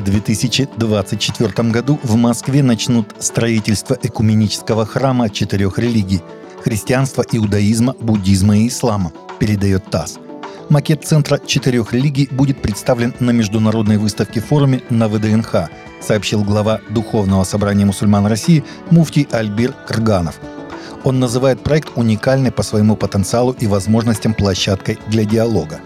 В 2024 году в Москве начнут строительство экуменического храма четырех религий – христианства, иудаизма, буддизма и ислама, передает ТАСС. Макет Центра четырех религий будет представлен на международной выставке форуме на ВДНХ, сообщил глава Духовного собрания мусульман России муфтий Альбир Крганов. Он называет проект уникальной по своему потенциалу и возможностям площадкой для диалога.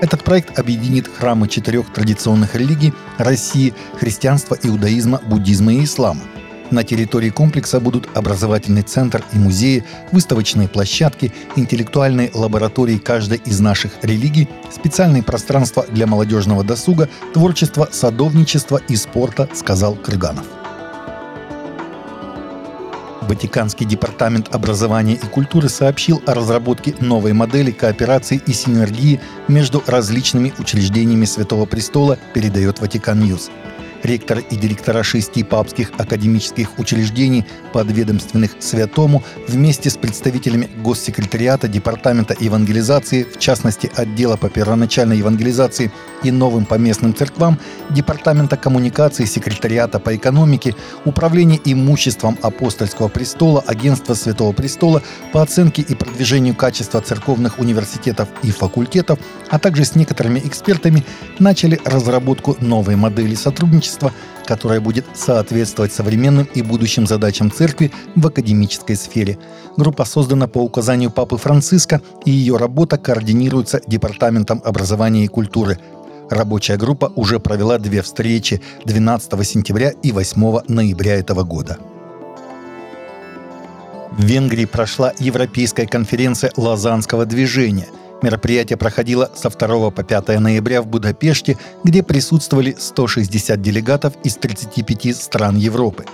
Этот проект объединит храмы четырех традиционных религий России – христианства, иудаизма, буддизма и ислама – на территории комплекса будут образовательный центр и музеи, выставочные площадки, интеллектуальные лаборатории каждой из наших религий, специальные пространства для молодежного досуга, творчества, садовничества и спорта, сказал Крыганов. Ватиканский департамент образования и культуры сообщил о разработке новой модели кооперации и синергии между различными учреждениями Святого Престола, передает Vatican News ректор и директора шести папских академических учреждений, подведомственных Святому, вместе с представителями Госсекретариата, Департамента евангелизации, в частности отдела по первоначальной евангелизации и новым поместным церквам, Департамента коммуникации, Секретариата по экономике, Управления имуществом Апостольского престола, Агентства Святого престола по оценке и продвижению качества церковных университетов и факультетов, а также с некоторыми экспертами начали разработку новой модели сотрудничества сообщества, которое будет соответствовать современным и будущим задачам церкви в академической сфере. Группа создана по указанию Папы Франциска, и ее работа координируется Департаментом образования и культуры. Рабочая группа уже провела две встречи 12 сентября и 8 ноября этого года. В Венгрии прошла Европейская конференция Лозаннского движения – Мероприятие проходило со 2 по 5 ноября в Будапеште, где присутствовали 160 делегатов из 35 стран Европы.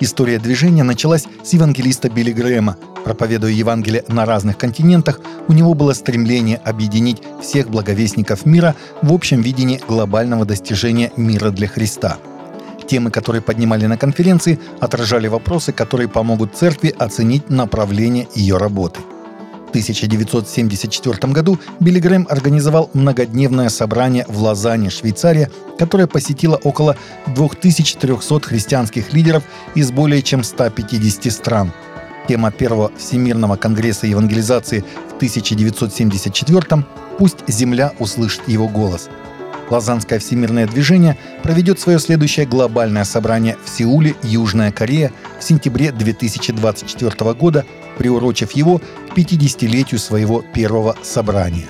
История движения началась с евангелиста Билли Грэма. Проповедуя Евангелие на разных континентах, у него было стремление объединить всех благовестников мира в общем видении глобального достижения мира для Христа. Темы, которые поднимали на конференции, отражали вопросы, которые помогут церкви оценить направление ее работы – 1974 году Билли Грэм организовал многодневное собрание в Лозанне, Швейцария, которое посетило около 2300 христианских лидеров из более чем 150 стран. Тема первого Всемирного конгресса евангелизации в 1974 «Пусть земля услышит его голос». Лозаннское всемирное движение проведет свое следующее глобальное собрание в Сеуле, Южная Корея, в сентябре 2024 года, приурочив его к 50-летию своего первого собрания.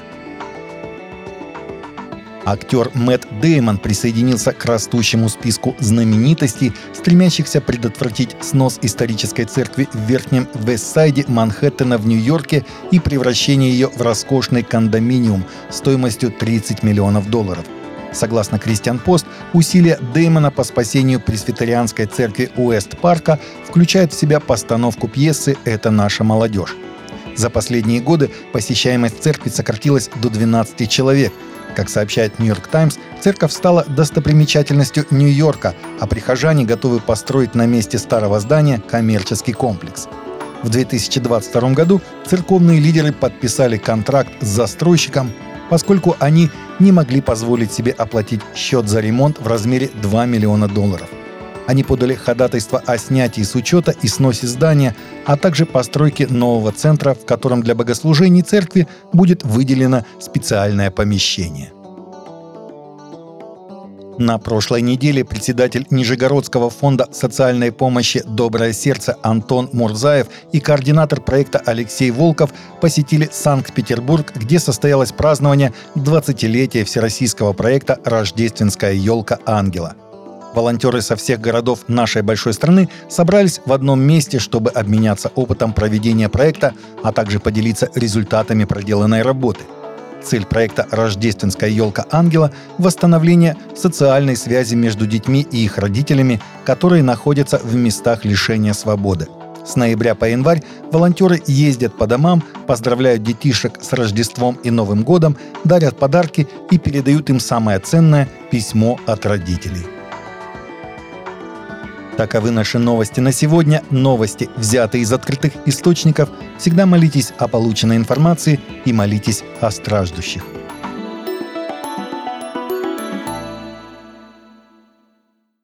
Актер Мэтт Деймон присоединился к растущему списку знаменитостей, стремящихся предотвратить снос исторической церкви в Верхнем Вестсайде Манхэттена в Нью-Йорке и превращение ее в роскошный кондоминиум стоимостью 30 миллионов долларов – Согласно Кристиан Пост, усилия Дэймона по спасению пресвитерианской церкви Уэст-Парка включают в себя постановку пьесы «Это наша молодежь». За последние годы посещаемость церкви сократилась до 12 человек. Как сообщает «Нью-Йорк Таймс», церковь стала достопримечательностью Нью-Йорка, а прихожане готовы построить на месте старого здания коммерческий комплекс. В 2022 году церковные лидеры подписали контракт с застройщиком поскольку они не могли позволить себе оплатить счет за ремонт в размере 2 миллиона долларов. Они подали ходатайство о снятии с учета и сносе здания, а также постройке нового центра, в котором для богослужений церкви будет выделено специальное помещение. На прошлой неделе председатель Нижегородского фонда социальной помощи «Доброе сердце» Антон Мурзаев и координатор проекта Алексей Волков посетили Санкт-Петербург, где состоялось празднование 20-летия всероссийского проекта «Рождественская елка ангела». Волонтеры со всех городов нашей большой страны собрались в одном месте, чтобы обменяться опытом проведения проекта, а также поделиться результатами проделанной работы – Цель проекта «Рождественская елка ангела» — восстановление социальной связи между детьми и их родителями, которые находятся в местах лишения свободы. С ноября по январь волонтеры ездят по домам, поздравляют детишек с Рождеством и Новым годом, дарят подарки и передают им самое ценное – письмо от родителей. Таковы наши новости на сегодня. Новости, взятые из открытых источников. Всегда молитесь о полученной информации и молитесь о страждущих.